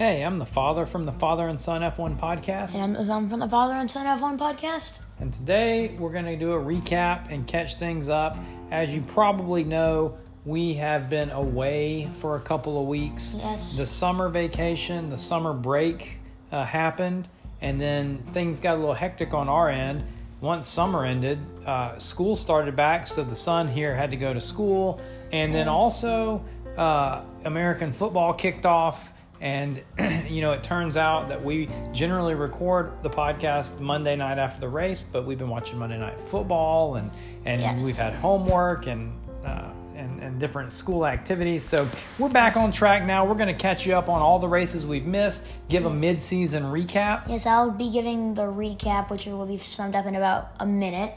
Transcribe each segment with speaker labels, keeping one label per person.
Speaker 1: Hey, I'm the father from the Father and Son F1 podcast.
Speaker 2: And I'm the son from the Father and Son F1 podcast.
Speaker 1: And today we're going to do a recap and catch things up. As you probably know, we have been away for a couple of weeks.
Speaker 2: Yes.
Speaker 1: The summer vacation, the summer break uh, happened, and then things got a little hectic on our end. Once summer ended, uh, school started back, so the son here had to go to school. And then
Speaker 2: Yes.
Speaker 1: also, uh, American football kicked off. And, you know, it turns out that we generally record the podcast Monday night after the race, but we've been watching Monday Night Football and, and
Speaker 2: Yes.
Speaker 1: we've had homework and, uh, and, and different school activities. So we're back on track now. We're going to catch you up on all the races we've missed, give a mid season recap.
Speaker 2: Yes, I'll be giving the recap, which will be summed up in about a minute.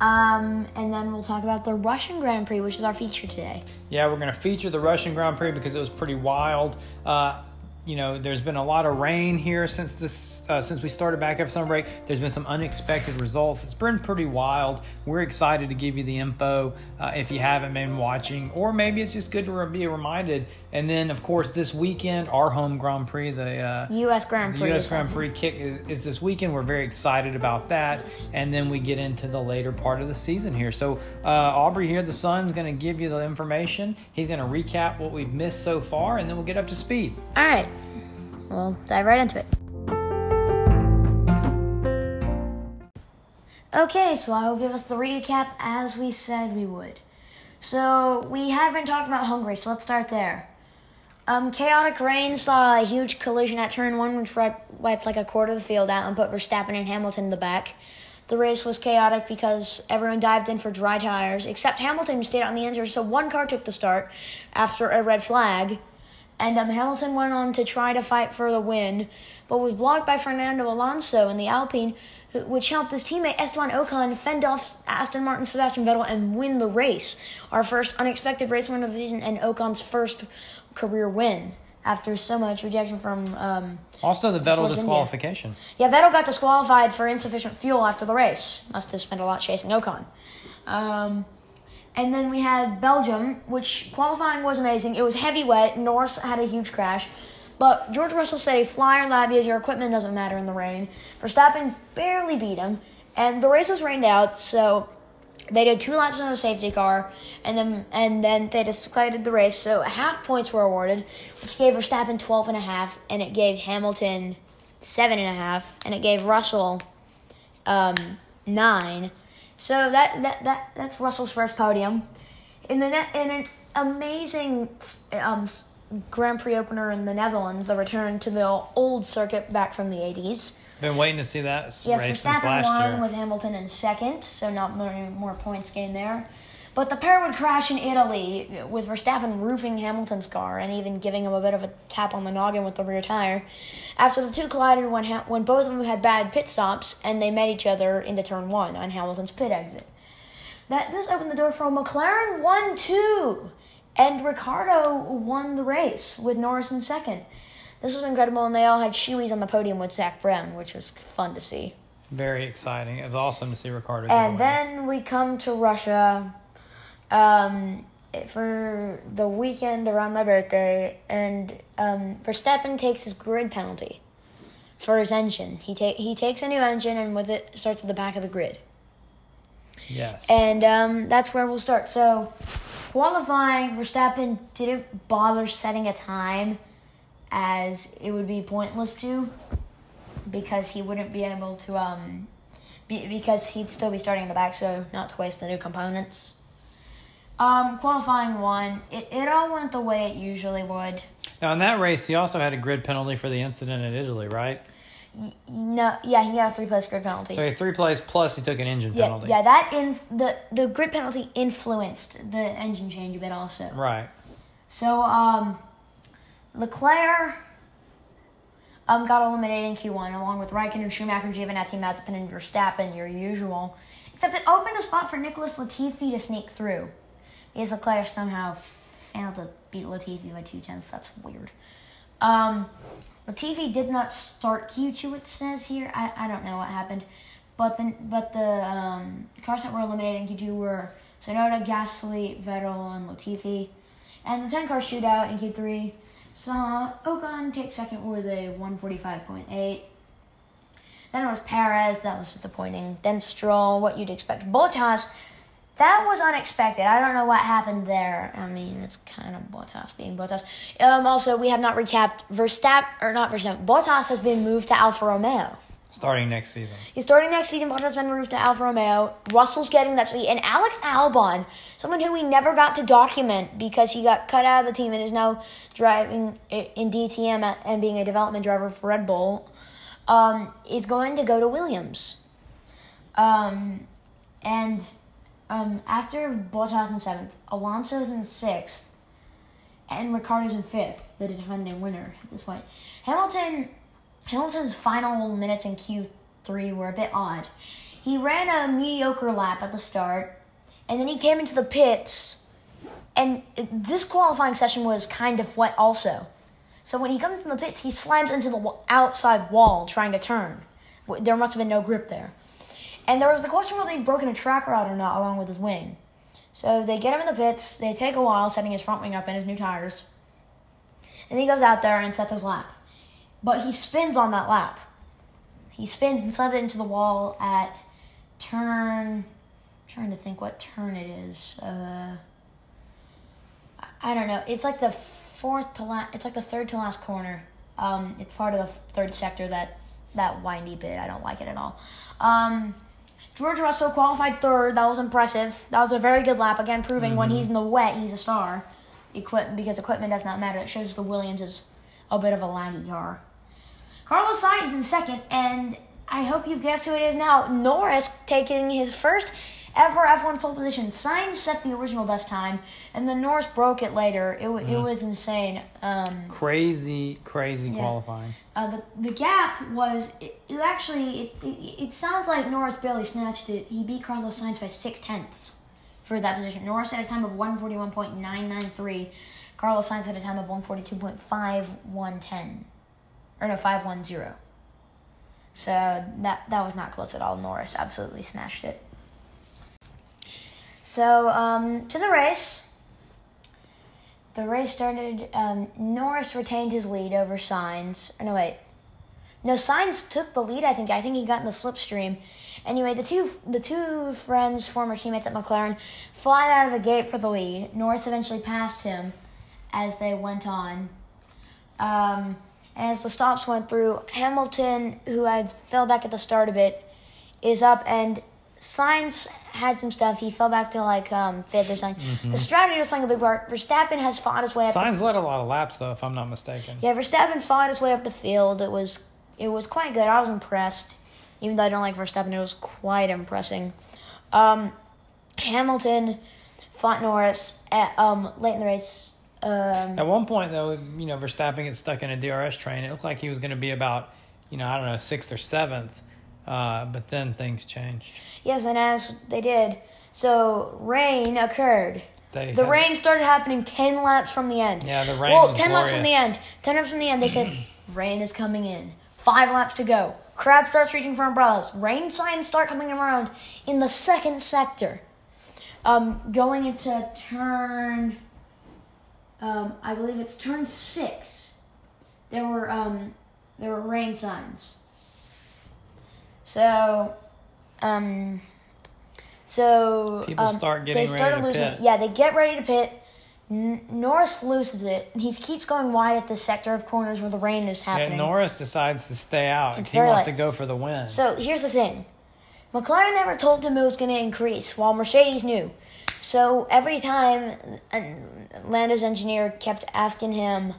Speaker 2: Um, and then we'll talk about the Russian Grand Prix, which is our feature today.
Speaker 1: Yeah, we're going to feature the Russian Grand Prix because it was pretty wild. Uh, you know, there's been a lot of rain here since this uh, since we started back after summer break. There's been some unexpected results. It's been pretty wild. We're excited to give you the info uh, if you haven't been watching, or maybe it's just good to be reminded. And then, of course, this weekend, our home Grand Prix, the uh,
Speaker 2: U.S. Grand Prix,
Speaker 1: the.
Speaker 2: U.S.
Speaker 1: Grand. Prix kick is, is this weekend. We're very excited about that, and then we get into the later part of the season here. So uh, Aubrey here, the son's going to give you the information. He's going to recap what we've missed so far, and then we'll get up to speed.
Speaker 2: All right, we'll dive right into it. Okay, so I will give us the recap as we said we would. So we haven't talked about Hungary, so let's start there. Um, chaotic rain saw a huge collision at turn one, which wiped like a quarter of the field out and put Verstappen and Hamilton in the back. The race was chaotic because everyone dived in for dry tires, except Hamilton stayed on the inside. So one car took the start after a red flag, and um, Hamilton went on to try to fight for the win, but was blocked by Fernando Alonso in the Alpine, who- which helped his teammate Esteban Ocon fend off Aston Martin Sebastian Vettel and win the race. Our first unexpected race win of the season and Ocon's first career win after so much rejection from. Um,
Speaker 1: Also, the Vettel
Speaker 2: Force India.
Speaker 1: disqualification.
Speaker 2: yeah, Vettel got disqualified for insufficient fuel after the race. Must have spent a lot chasing Ocon. Um, and then we had Belgium, which qualifying was amazing. It was heavy wet. Norris had a huge crash. But George Russell said a flyer lap because your equipment doesn't matter in the rain. Verstappen barely beat him. And the race was rained out, so they did two laps on the safety car, and then and then they decided the race. So half points were awarded, which gave Verstappen 12 and a half, and it gave Hamilton seven and a half, and it gave Russell um, nine. So that, that that that's Russell's first podium. In the in an amazing um, Grand Prix opener in the Netherlands, a return to the old circuit back from the 80s.
Speaker 1: Been waiting to see that
Speaker 2: Yes,
Speaker 1: race since last
Speaker 2: won
Speaker 1: year.
Speaker 2: with Hamilton in second, so not many more points gained there. But the pair would crash in Italy with Verstappen roofing Hamilton's car and even giving him a bit of a tap on the noggin with the rear tire. After the two collided when, ha- when both of them had bad pit stops and they met each other into turn one on Hamilton's pit exit. That this opened the door for a McLaren 1 2. And Ricciardo won the race with Norris in second. This was incredible, and they all had shoeies on the podium with Zak Brown, which was fun to see.
Speaker 1: Very exciting. It was awesome to see Ricciardo.
Speaker 2: And then we come to Russia um, for the weekend around my birthday, and um, Verstappen takes his grid penalty for his engine. He ta- he takes a new engine, and with it starts at the back of the grid.
Speaker 1: yes.
Speaker 2: And um, that's where we'll start. So, qualifying, Verstappen didn't bother setting a time as it would be pointless to because he wouldn't be able to, um, be, because he'd still be starting in the back, so not to waste the new components. Um, qualifying one, it, it all went the way it usually would.
Speaker 1: now, in that race, he also had a grid penalty for the incident in Italy, right?
Speaker 2: Y- No, yeah, he got a three place grid penalty.
Speaker 1: So he had three plays plus he took an engine
Speaker 2: yeah,
Speaker 1: penalty.
Speaker 2: yeah, that in the the grid penalty influenced the engine change a bit also.
Speaker 1: Right.
Speaker 2: So, um, Leclerc um, got eliminated in Q1 along with Raikkonen, Schumacher, Giovinazzi, Mazepin, and Verstappen, your usual. Except it opened a spot for Nicholas Latifi to sneak through. Because Leclerc somehow failed to beat Latifi by two tenths. That's weird. Um, Latifi did not start Q2, it says here. I, I don't know what happened. But the, but the um, cars that were eliminated in Q2 were Tsunoda, Gasly, Vettel, and Latifi. And the 10 car shootout in Q3 saw Ocon take second with a 145.8. Then it was Perez, that was disappointing. Then Stroll, what you'd expect. Bottas, that was unexpected. I don't know what happened there. I mean, it's kind of Bottas being Bottas. Um, also, we have not recapped Verstappen, or not Verstappen, Bottas has been moved to Alfa Romeo.
Speaker 1: Starting next season.
Speaker 2: He's starting next season. Bottas has been moved to Alfa Romeo. Russell's getting that seat. And Alex Albon, someone who we never got to document because he got cut out of the team and is now driving in DTM and being a development driver for Red Bull, um, is going to go to Williams. Um, and um, after Bottas in seventh, Alonso's in sixth, and Ricciardo's in fifth, the defending winner at this point. Hamilton Hamilton's final minutes in Q3 were a bit odd. He ran a mediocre lap at the start, and then he came into the pits, and this qualifying session was kind of wet also. So when he comes from the pits, he slams into the outside wall trying to turn. There must have been no grip there. And there was the question whether he'd broken a track rod or not along with his wing. So they get him in the pits, they take a while setting his front wing up and his new tires. And he goes out there and sets his lap. But he spins on that lap. He spins and slams it into the wall at turn. I'm trying to think what turn it is. Uh, I don't know. It's like the fourth to last. It's like the third to last corner. Um, it's part of the third sector that that windy bit. I don't like it at all. Um, George Russell qualified third. That was impressive. That was a very good lap. Again, proving mm-hmm. when he's in the wet, he's a star. Equip because equipment does not matter. It shows the Williams is a bit of a laggy car. Carlos Sainz in second, and I hope you've guessed who it is now. Norris taking his first ever F1 pole position. Sainz set the original best time, and then Norris broke it later. It, mm. it was insane. Um,
Speaker 1: crazy, crazy yeah. qualifying.
Speaker 2: Uh, the, the gap was, it, it actually, it, it, it, sounds like Norris barely snatched it. He beat Carlos Sainz by six tenths for that position. Norris had a time of 141.993. Carlos Sainz had a time of 142.5110 or no, 510. So that that was not close at all. Norris absolutely smashed it. So um, to the race. The race started. Um, Norris retained his lead over Sainz. no, wait. No, Sainz took the lead. I think. I think he got in the slipstream. Anyway, the two the two friends, former teammates at McLaren, fly out of the gate for the lead. Norris eventually passed him as they went on. Um, as the stops went through, Hamilton, who had fell back at the start of it, is up, and Sainz had some stuff. He fell back to like um, fifth or something. Mm-hmm. The strategy was playing a big part. Verstappen has fought his way up.
Speaker 1: The, led a lot of laps, though, if I'm not mistaken.
Speaker 2: Yeah, Verstappen fought his way up the field. It was it was quite good. I was impressed, even though I don't like Verstappen. It was quite impressing. Um, Hamilton fought Norris at, um, late in the race. Um,
Speaker 1: At one point, though, you know, Verstappen gets stuck in a DRS train. It looked like he was going to be about, you know, I don't know, sixth or seventh. Uh, but then things changed.
Speaker 2: Yes, and as they did, so rain occurred. They the had, rain started happening ten laps from the end.
Speaker 1: Yeah, the rain. Well,
Speaker 2: ten
Speaker 1: glorious.
Speaker 2: laps from the end. Ten laps from the end. They said rain is coming in. Five laps to go. Crowd starts reaching for umbrellas. Rain signs start coming around in the second sector. Um, going into turn um, I believe it's turn six. There were um, there were rain signs. So, um, so
Speaker 1: people
Speaker 2: um,
Speaker 1: start getting they started
Speaker 2: losing.
Speaker 1: Pit.
Speaker 2: Yeah, they get ready to pit. N- Norris loses it. He keeps going wide at the sector of corners where the rain is happening.
Speaker 1: Yeah, Norris decides to stay out. It's he wants light. to go for the win.
Speaker 2: So here's the thing: McLaren never told him it was going to increase, while Mercedes knew. So every time Lando's engineer kept asking him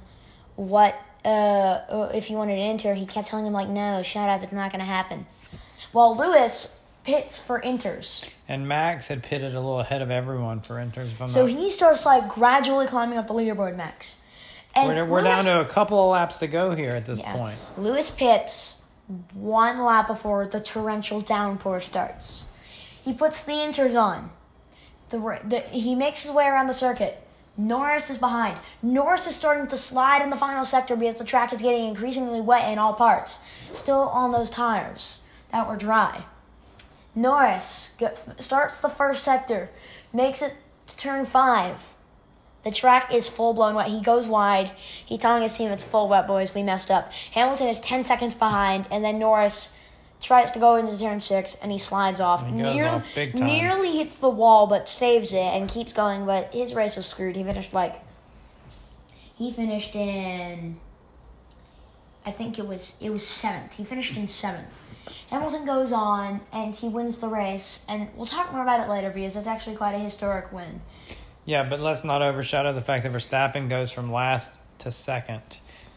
Speaker 2: what uh, if he wanted to enter, he kept telling him like, "No, shut up, it's not going to happen." Well, Lewis pits for inters,
Speaker 1: and Max had pitted a little ahead of everyone for inters.
Speaker 2: so not... he starts like gradually climbing up the leaderboard, Max.
Speaker 1: And we're, we're Lewis... down to a couple of laps to go here at this yeah. point.
Speaker 2: Lewis pits one lap before the torrential downpour starts. He puts the inters on. The, the, he makes his way around the circuit. Norris is behind. Norris is starting to slide in the final sector because the track is getting increasingly wet in all parts. Still on those tires that were dry. Norris starts the first sector, makes it to turn five. The track is full blown wet. He goes wide. He's telling his team it's full wet, boys. We messed up. Hamilton is 10 seconds behind, and then Norris tries to go into turn six, and he slides off.
Speaker 1: He goes off big time.
Speaker 2: Nearly hits the wall, but saves it and keeps going. But his race was screwed. He finished like. He finished in. I think it was it was seventh. He finished in seventh. Hamilton goes on and he wins the race, and we'll talk more about it later because it's actually quite a historic win.
Speaker 1: Yeah, but let's not overshadow the fact that Verstappen goes from last to second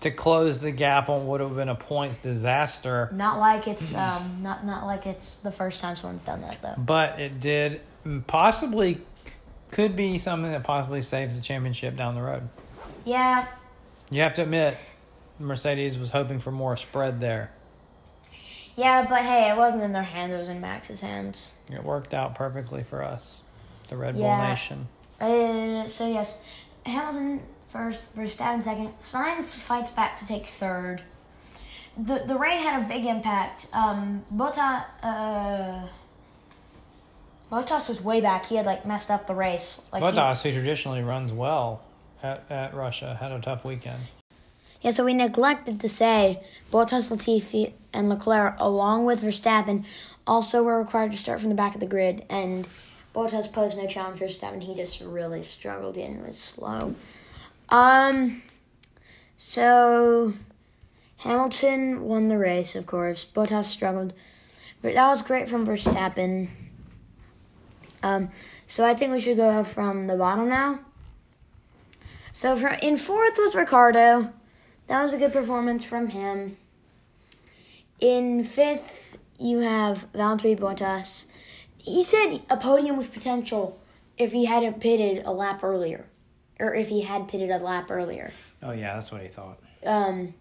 Speaker 1: to close the gap on what would have been a points disaster.
Speaker 2: Not like it's um not not like it's the first time someone's done that though.
Speaker 1: But it did possibly could be something that possibly saves the championship down the road.
Speaker 2: Yeah,
Speaker 1: You have to admit, Mercedes was hoping for more spread there.
Speaker 2: Yeah, but hey, it wasn't in their hands; it was in Max's hands.
Speaker 1: It worked out perfectly for us, the Red Bull Nation.
Speaker 2: Uh, so yes, Hamilton first, Verstappen second. Sainz fights back to take third. The the rain had a big impact. Um, Bottas, uh, Bottas was way back. He had like messed up the race. Like he-
Speaker 1: Bottas, who traditionally runs well at, at Russia, had a tough weekend.
Speaker 2: Yeah, so we neglected to say Bottas, Latifi, and Leclerc, along with Verstappen, also were required to start from the back of the grid. And Bottas posed no challenge for Verstappen. He just really struggled and was slow. Um, so Hamilton won the race, of course. Bottas struggled, but that was great from Verstappen. Um, so I think we should go from the bottom now. So for, in fourth was Ricciardo. That was a good performance from him. In fifth, you have Valtteri Bottas. He said a podium with potential if he hadn't pitted a lap earlier, or if he had pitted a lap earlier.
Speaker 1: Oh yeah, that's what he thought.
Speaker 2: Um,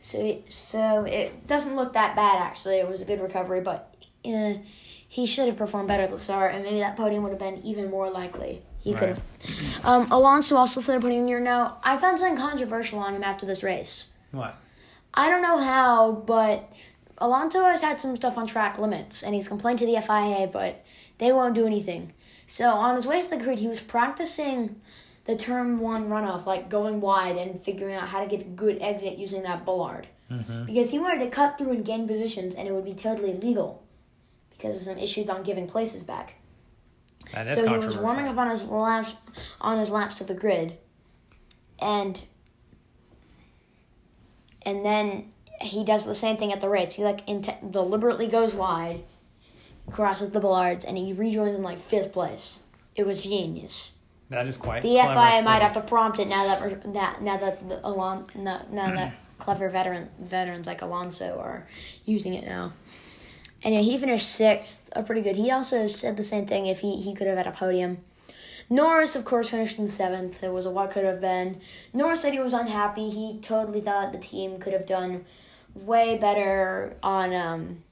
Speaker 2: so so it doesn't look that bad actually. It was a good recovery, but uh, he should have performed better at the start, and maybe that podium would have been even more likely. He could have. Um, Alonso also set a podium your note, I found something controversial on him after this race.
Speaker 1: What?
Speaker 2: I don't know how, but Alonso has had some stuff on track limits, and he's complained to the FIA, but they won't do anything. So on his way to the grid, he was practicing the turn one runoff, like going wide and figuring out how to get a good exit using that bollard. Because he wanted to cut through and gain positions, and it would be totally legal because of some issues on giving places back. So he was warming up on his laps on his laps to the grid, and and then he does the same thing at the race. He like int- deliberately goes wide, crosses the bollards, and he rejoins in like fifth place. It was genius.
Speaker 1: That is quite.
Speaker 2: The FIA might have to prompt it now that that now that the Alon now, now that clever veteran veterans like Alonso are using it now. Anyway, he finished sixth, a pretty good. He also said the same thing if he, he could have had a podium. Norris, of course, finished in seventh. It was a what could have been. Norris said he was unhappy. He totally thought the team could have done way better on um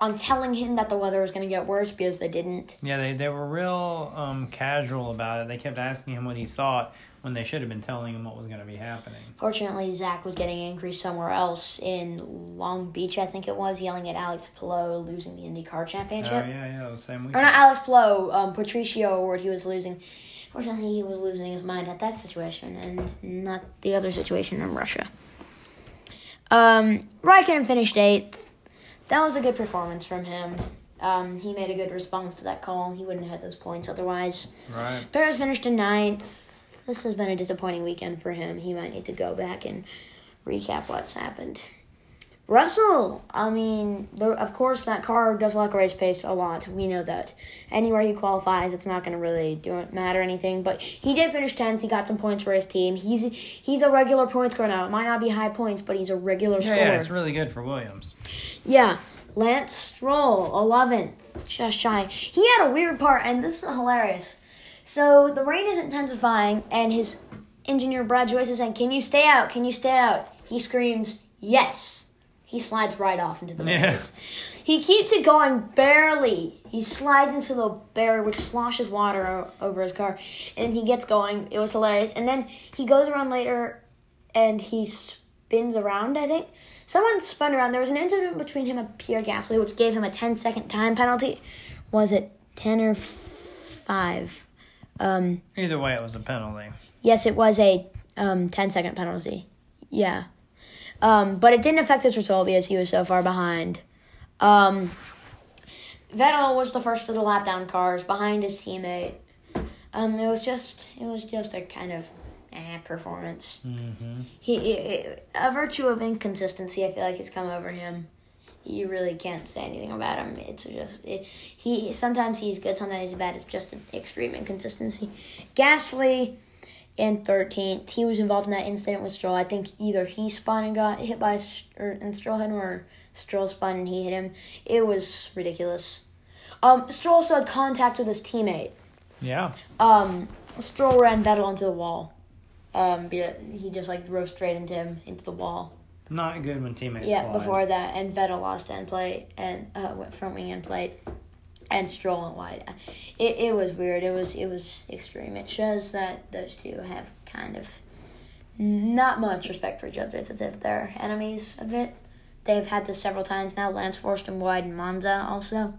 Speaker 2: on telling him that the weather was going to get worse because they didn't.
Speaker 1: Yeah, they, they were real um, casual about it. They kept asking him what he thought when they should have been telling him what was going to be happening.
Speaker 2: Fortunately, Zak was getting angry somewhere else in Long Beach, I think it was, yelling at Alex Palou losing the IndyCar
Speaker 1: Oh
Speaker 2: Championship.
Speaker 1: yeah, yeah, it was the same
Speaker 2: Or not Alex Palou, um, Patricio O'Ward he was losing. Fortunately, he was losing his mind at that situation and not the other situation in Russia. Um, Raikkonen finished eighth. That was a good performance from him. Um, he made a good response to that call. He wouldn't have had those points otherwise.
Speaker 1: Right.
Speaker 2: Perez finished in ninth. This has been a disappointing weekend for him. He might need to go back and recap what's happened. Russell, I mean, the, of course, that car does like race pace a lot. We know that. Anywhere he qualifies, it's not going to really do matter anything. But he did finish tenth. He got some points for his team. He's he's a regular point scorer now. It might not be high points, but he's a regular
Speaker 1: Yeah,
Speaker 2: scorer.
Speaker 1: yeah, it's really good for Williams.
Speaker 2: Yeah, Lance Stroll, 11th, just shy. He had a weird part, and this is hilarious. So the rain is intensifying, and his engineer Brad Joyce is saying, "Can you stay out? Can you stay out?" He screams, "Yes." He slides right off into the
Speaker 1: Yeah.
Speaker 2: race. He keeps it going barely. He slides into the barrier, which sloshes water o- over his car, and he gets going. It was hilarious. And then he goes around later, and he spins around. I think someone spun around. There was an incident between him and Pierre Gasly, which gave him a 10 second time penalty. Was it 10 or 5? Um,
Speaker 1: Either way, it was a penalty.
Speaker 2: Yes, it was a um, 10 second penalty. Yeah. Um, but it didn't affect his result because he was so far behind. Um, Vettel was the first of the lap down cars behind his teammate. Um, it was just it was just a kind of eh, performance.
Speaker 1: Mm-hmm.
Speaker 2: He, a virtue of inconsistency. I feel like has come over him. You really can't say anything about him. It's just it, he sometimes he's good, sometimes he's bad. It's just an extreme inconsistency. Gasly in 13th. He was involved in that incident with Stroll. I think either he spun and got hit by or and Stroll hit him, or Stroll spun and he hit him. It was ridiculous. Um, Stroll also had contact with his teammate.
Speaker 1: Yeah.
Speaker 2: Um, Stroll ran Vettel into the wall. Um, he just like drove straight into him into the wall.
Speaker 1: Not good when teammates.
Speaker 2: Yeah,
Speaker 1: collide.
Speaker 2: before that, and Vettel lost end plate and uh, went front wing end plate, and Stroll went wide. It it was weird. It was it was extreme. It shows that those two have kind of not much respect for each other. As if they're enemies a bit. They've had this several times now. Lance forced him wide in Monza also.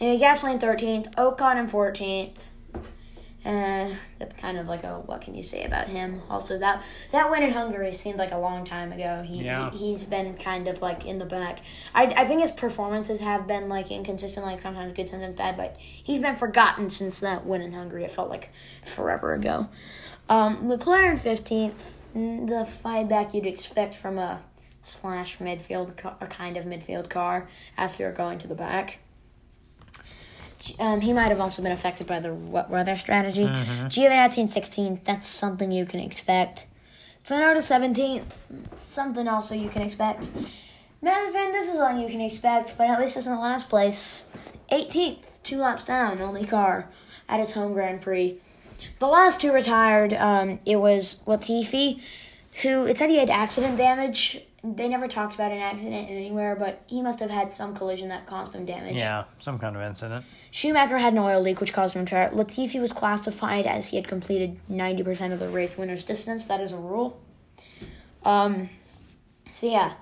Speaker 2: Anyway, Gasly in 13th, Ocon in 14th. Uh, that's kind of like a what can you say about him? Also, that that win in Hungary seemed like a long time ago. He,
Speaker 1: Yeah.
Speaker 2: he he's been kind of like in the back. I I think his performances have been like inconsistent, like sometimes good, sometimes bad. But he's been forgotten since that win in Hungary. It felt like forever ago. Um, Leclerc in fifteenth, the fight back you'd expect from a slash midfield car, a kind of midfield car after going to the back. Um, he might have also been affected by the wet weather strategy. Giovinazzi in 16th, that's something you can expect. Tsunoda 17th, something also you can expect. Mazepin, this is something you can expect, but at least it's in the last place. 18th, two laps down, only car at his home Grand Prix. The last two retired, um, it was Latifi, who it said he had accident damage. They never talked about an accident anywhere, but he must have had some collision that caused him damage.
Speaker 1: Yeah, some kind of incident.
Speaker 2: Schumacher had an oil leak, which caused him to retire. Latifi was classified as he had completed 90% of the race winner's distance. That is a rule. Um, so, yeah,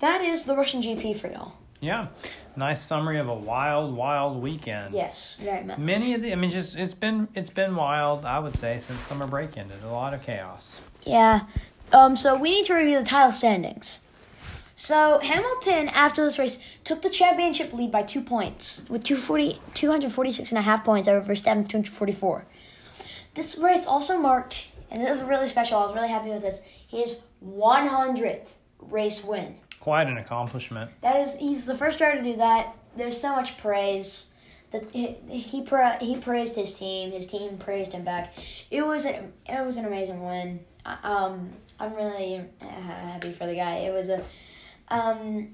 Speaker 2: that is the Russian GP for y'all.
Speaker 1: Yeah, nice summary of a wild, wild weekend.
Speaker 2: Yes, very much.
Speaker 1: Many of the, I mean, just it's been it's been wild. I would say since summer break ended, a lot of chaos.
Speaker 2: Yeah. Um, so we need to review the title standings. So Hamilton, after this race, took the championship lead by two points with 240, 246 and a half points over Verstappen 244. This race also marked, and this is really special, I was really happy with this, his 100th race win.
Speaker 1: Quite an accomplishment.
Speaker 2: That is, he's the first driver to do that. There's so much praise. That he he, pra- he praised his team. His team praised him back. It was an it was an amazing win. Um, I'm really uh, happy for the guy. It was a, um,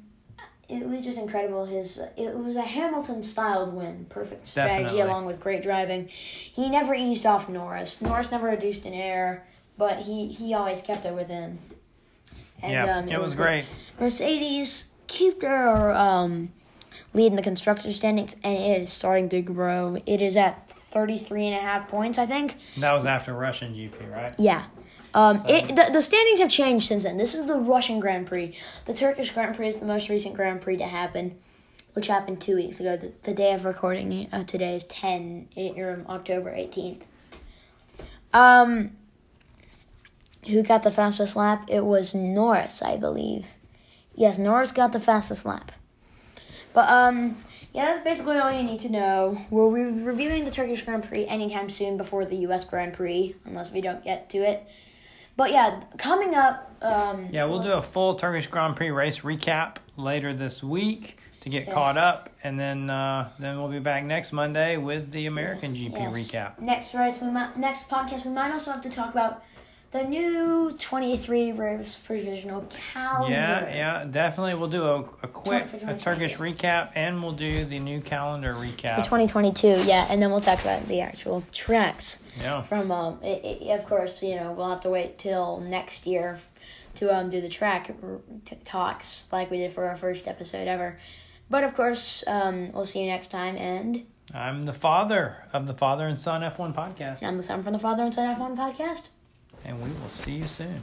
Speaker 2: it was just incredible. His it was a Hamilton styled win. Perfect strategy
Speaker 1: Definitely.
Speaker 2: along with great driving. He never eased off Norris. Norris never reduced an error, but he he always kept it within. And,
Speaker 1: yeah,
Speaker 2: um,
Speaker 1: it, was
Speaker 2: good.
Speaker 1: great.
Speaker 2: Mercedes keep their um, lead in the constructor standings, and it is starting to grow. It is at 33 and a half points, I think.
Speaker 1: That was after Russian GP, right?
Speaker 2: Yeah. Um, it, the, the standings have changed since then. This is the Russian Grand Prix. The Turkish Grand Prix is the most recent Grand Prix to happen, which happened two weeks ago. The, the day of recording uh, today is 10, eh, or October 18th. Um, who got the fastest lap? It was Norris, I believe. Yes, Norris got the fastest lap. But um, yeah, that's basically all you need to know. We'll be reviewing the Turkish Grand Prix anytime soon before the U.S. Grand Prix, unless we don't get to it. But yeah, coming up. Um,
Speaker 1: Yeah, we'll do a full Turkish Grand Prix race recap later this week to get caught up, and then uh, then we'll be back next Monday with the American GP
Speaker 2: yes.
Speaker 1: recap.
Speaker 2: Next race, we might next podcast we might also have to talk about the new twenty three race provisional calendar.
Speaker 1: Yeah, yeah, definitely. We'll do a, a quick a Turkish recap, and we'll do the new calendar recap.
Speaker 2: For 2022, yeah, and then we'll talk about the actual tracks.
Speaker 1: Yeah,
Speaker 2: from um it, it, of course you know we'll have to wait till next year to um do the track r- t- talks like we did for our first episode ever but of course um we'll see you next time and
Speaker 1: I'm the father of the Father and Son F1 podcast,
Speaker 2: i'm the son from the father and son f1 podcast
Speaker 1: and we will see you soon.